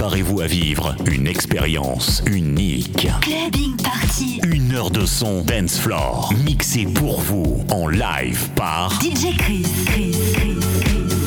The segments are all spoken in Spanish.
Préparez-vous à vivre une expérience unique. Clubbing Party. Une heure de son dance floor mixé pour vous en live par DJ Chris. Chris. Chris. spécial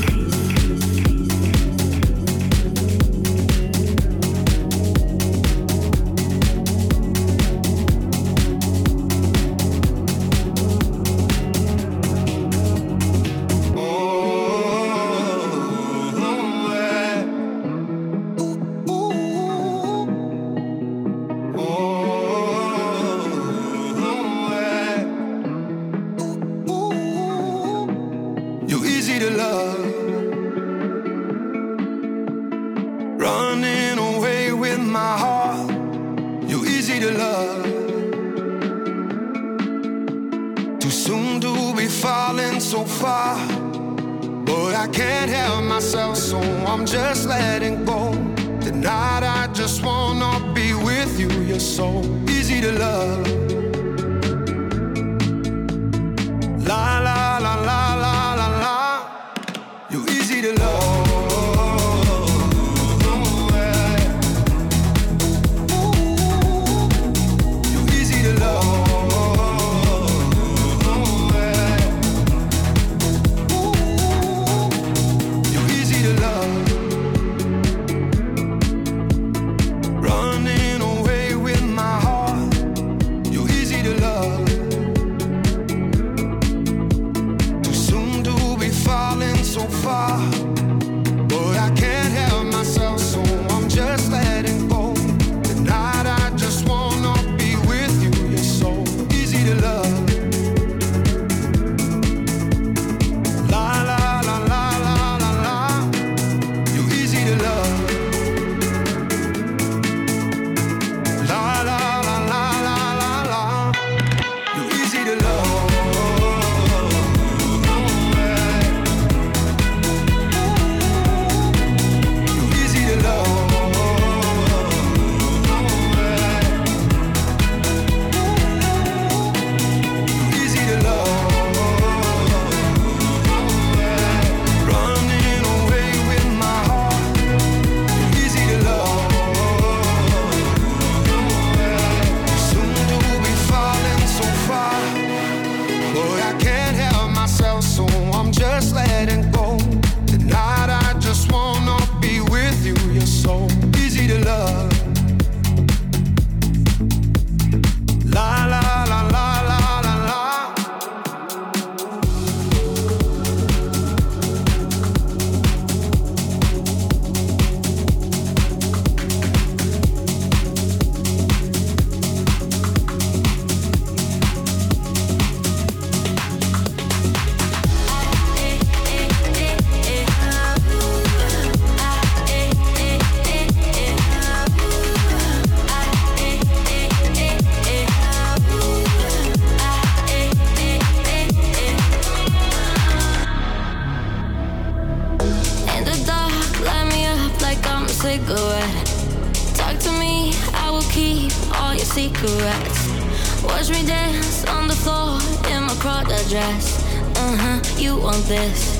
this.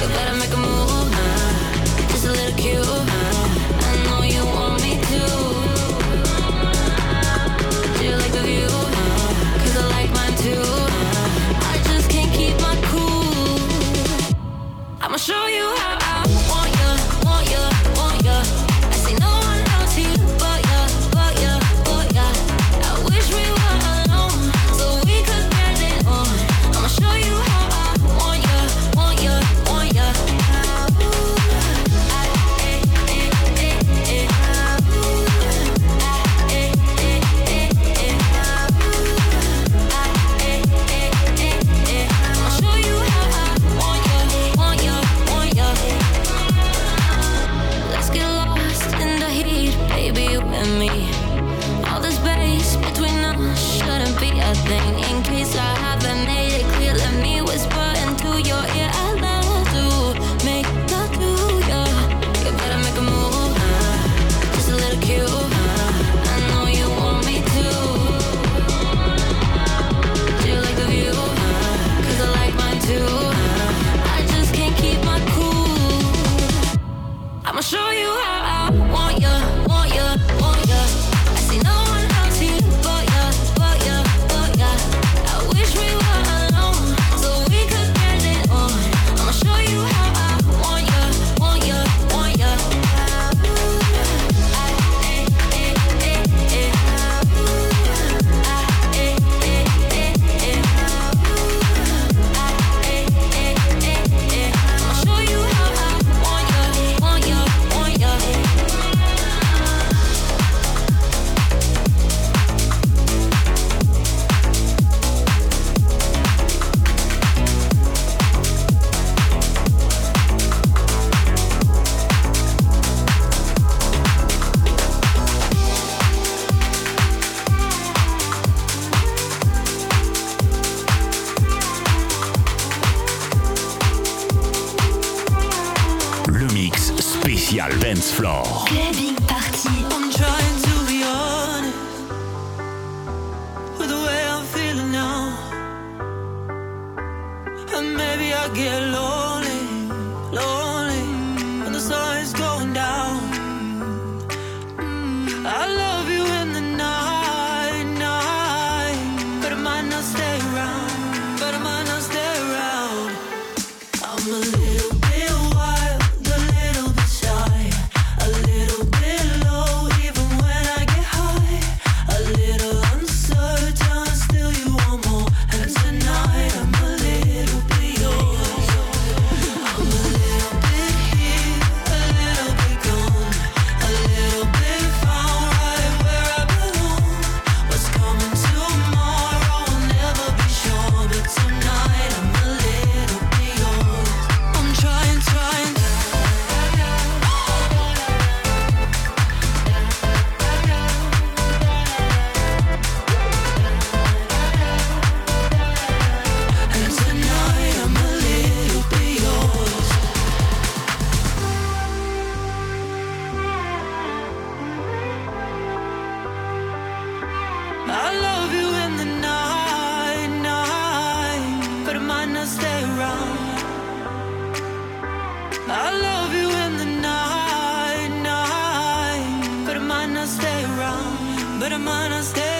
You better make a move. Uh, just a little cute. Floor. but I'm on a step.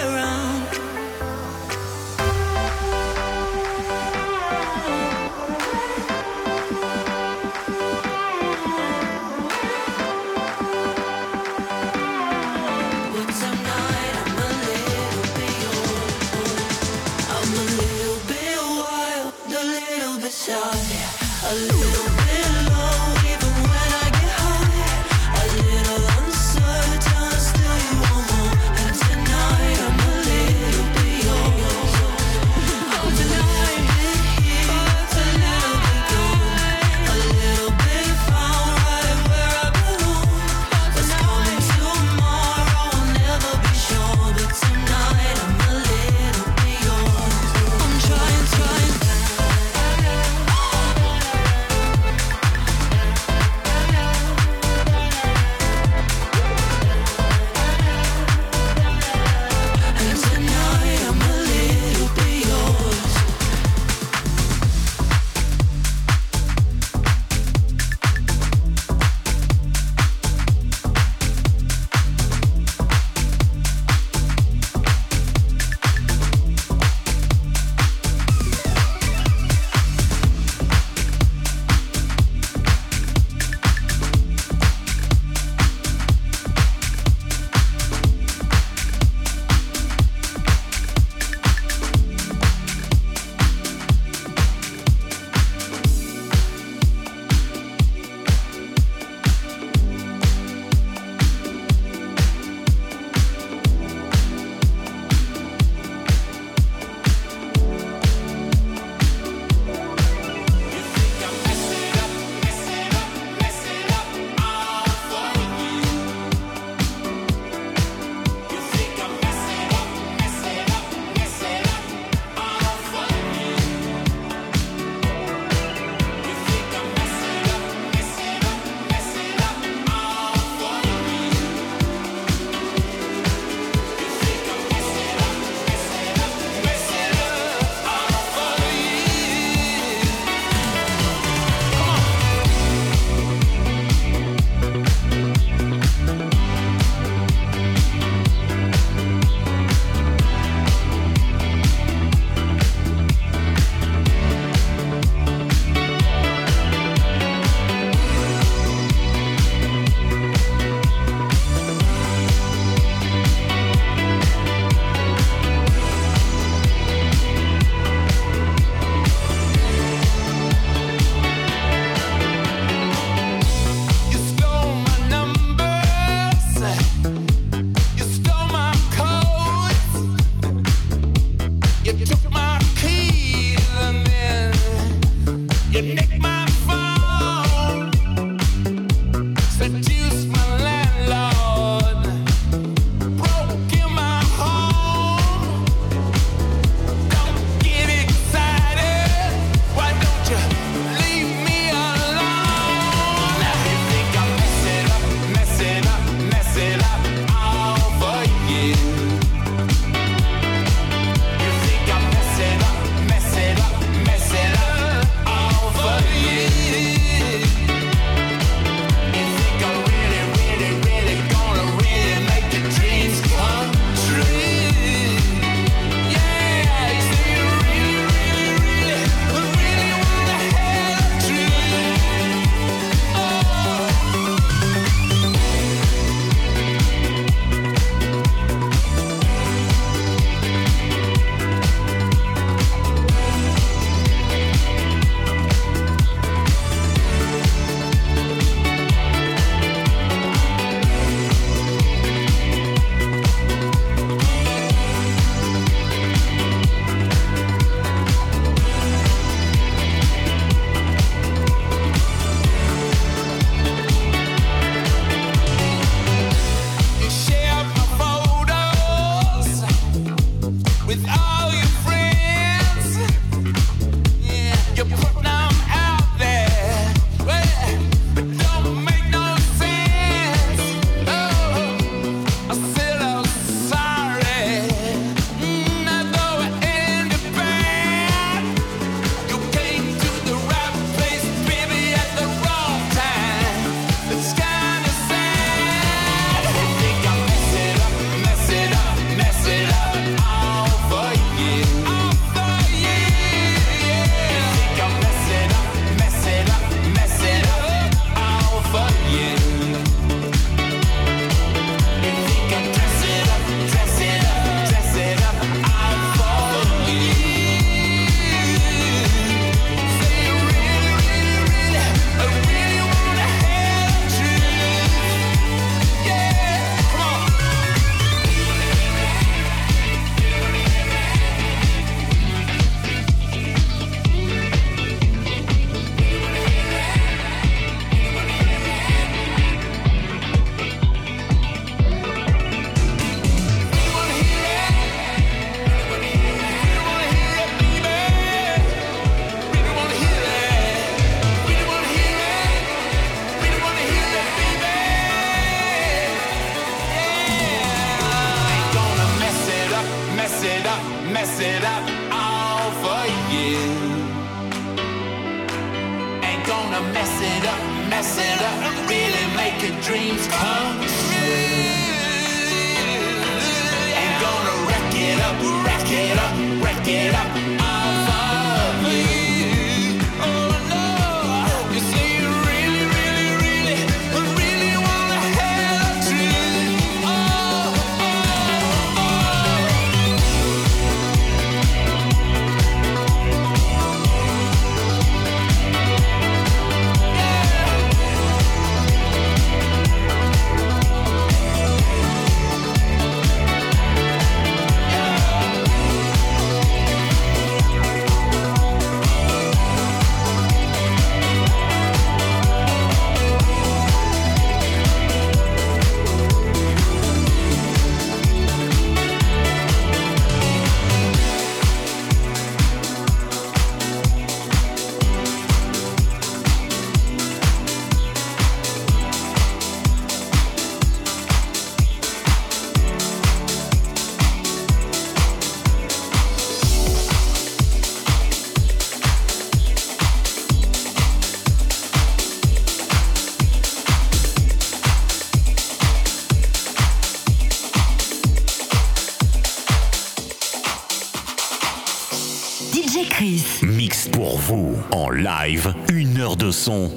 Mix pour vous en live, une heure de son.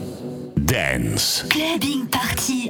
Dance. Clubbing Party.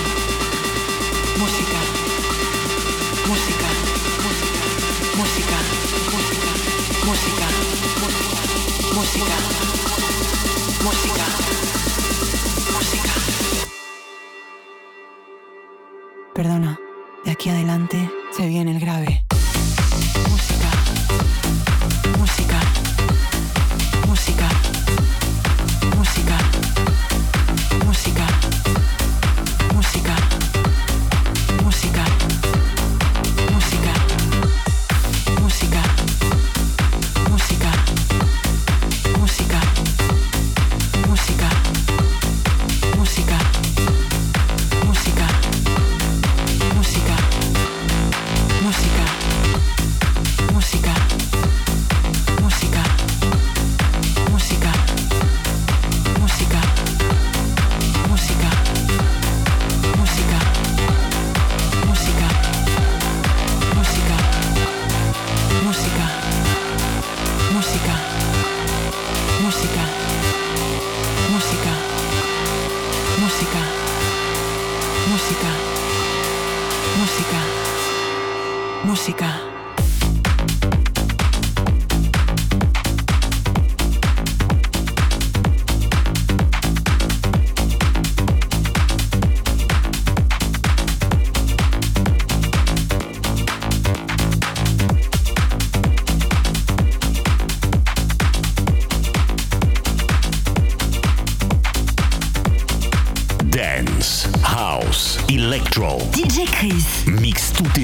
Perdona, de aquí adelante se viene el grave.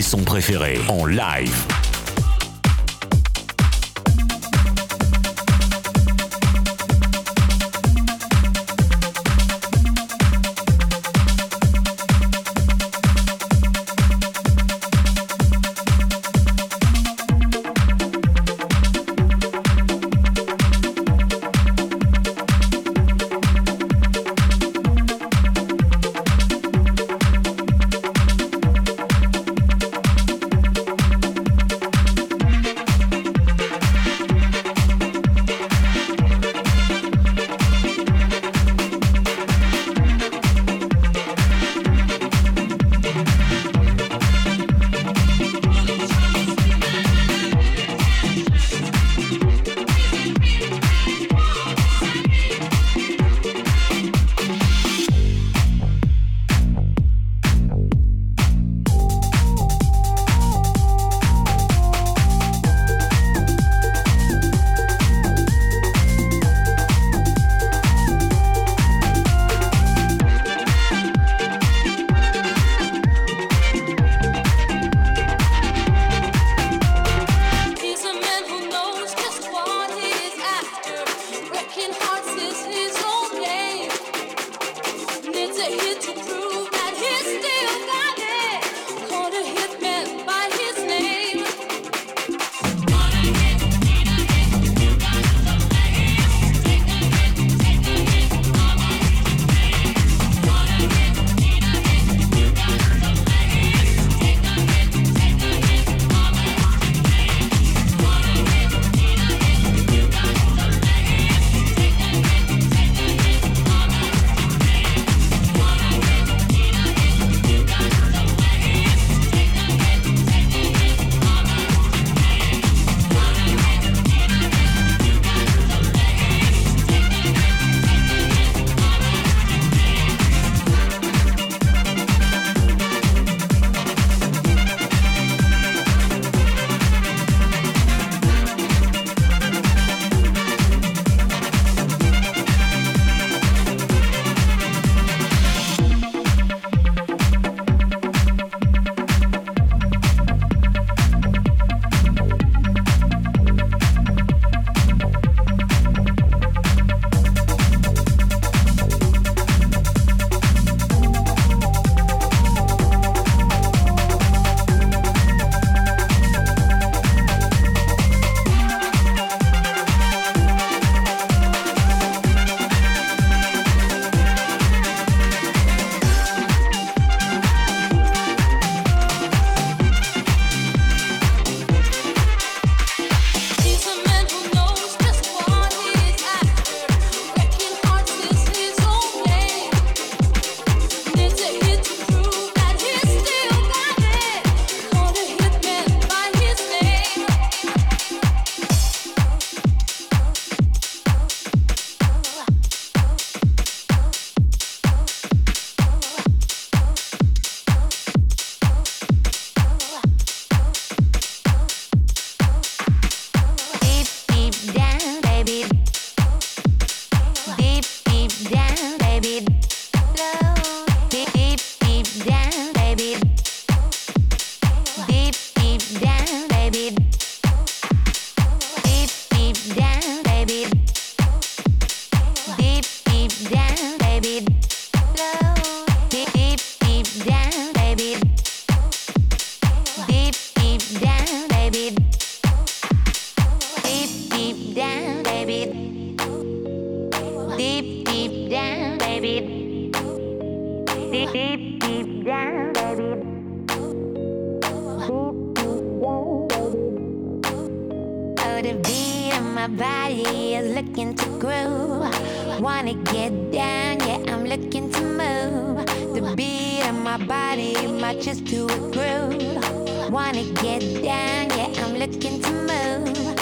son préféré en live. Deep, deep, deep down, baby. Oh, the beat of my body is looking to groove. Wanna get down, yeah, I'm looking to move. The beat of my body matches to a groove. Wanna get down, yeah, I'm looking to move.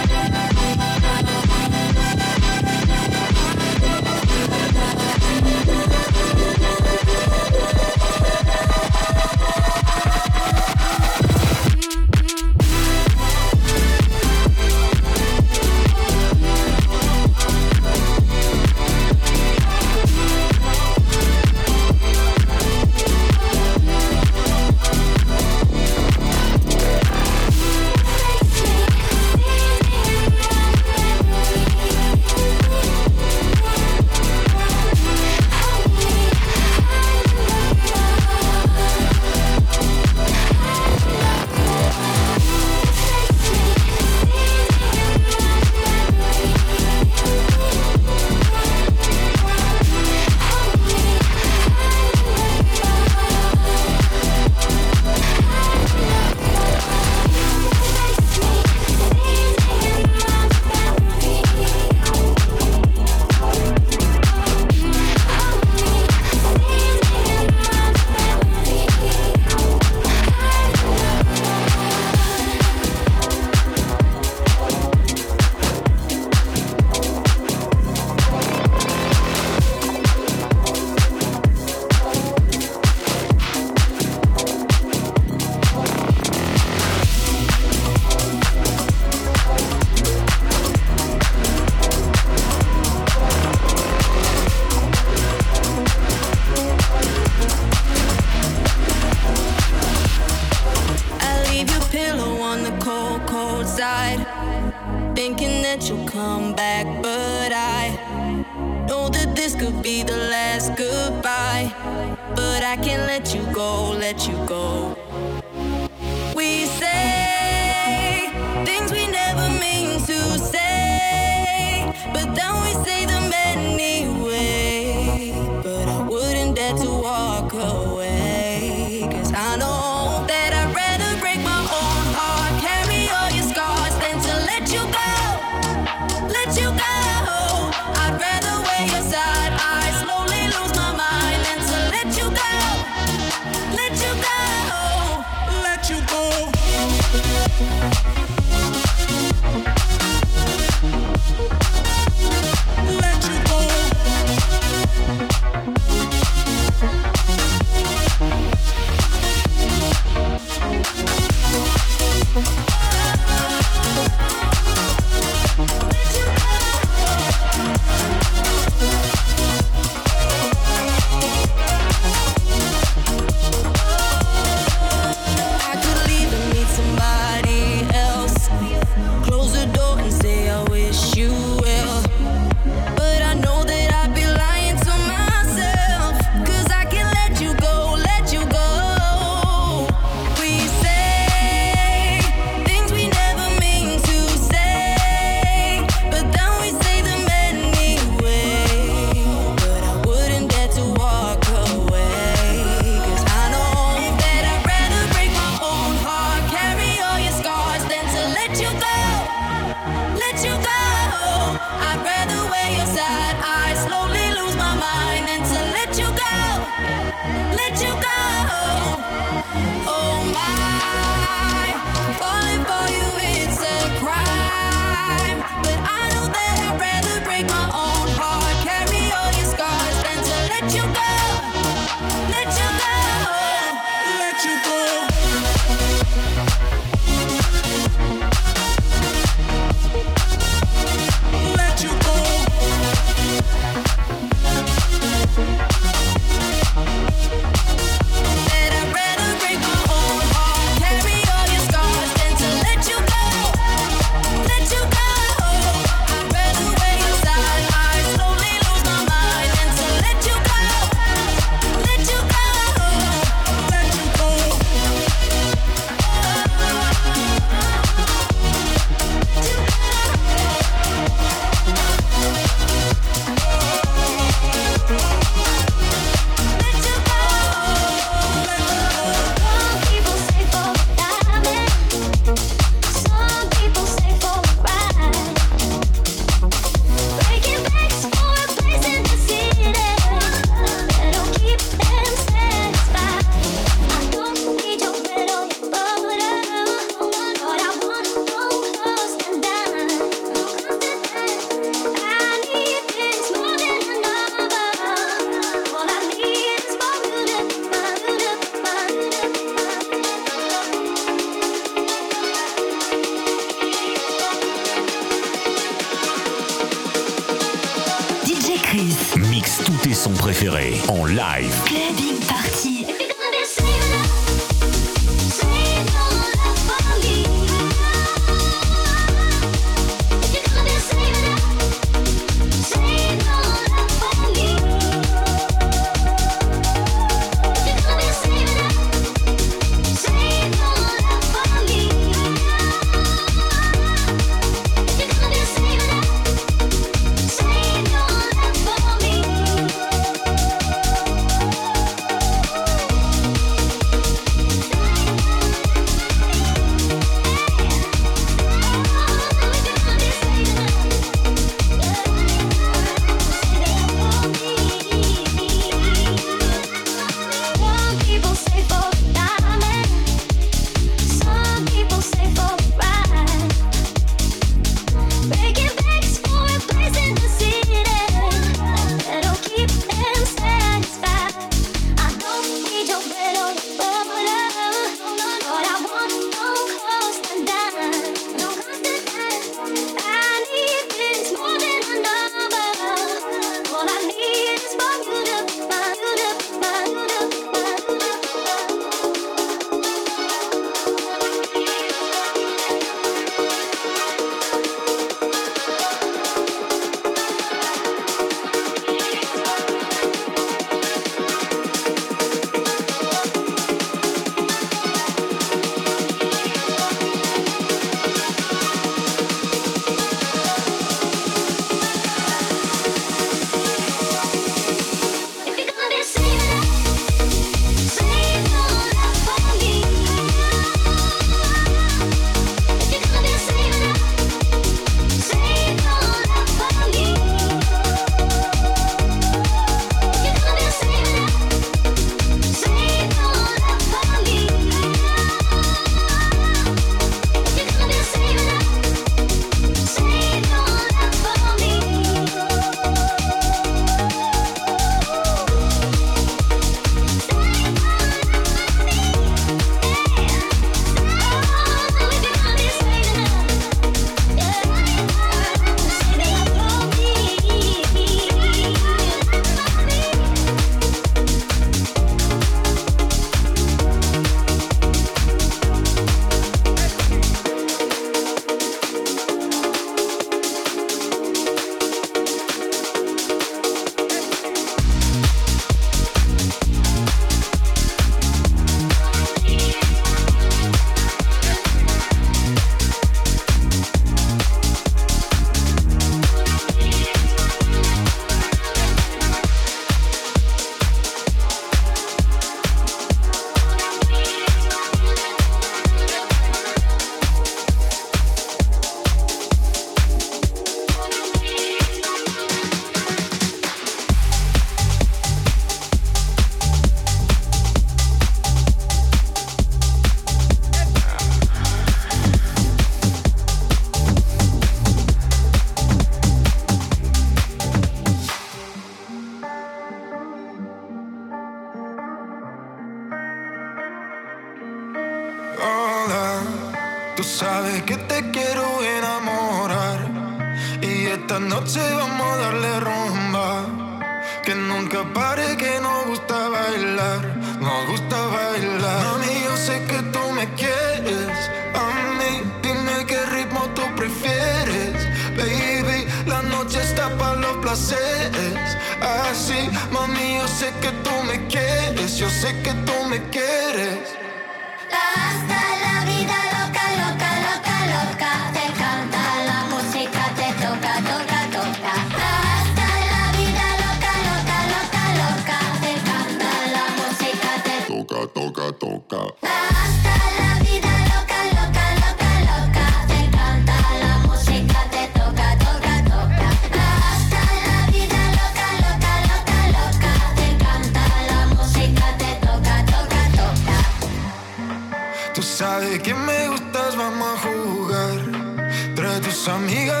some ego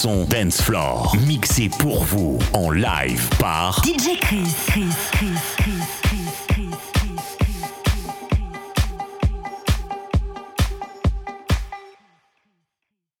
son Dance Floor, mixé pour vous en live par DJ Chris. Chris, Chris, Chris.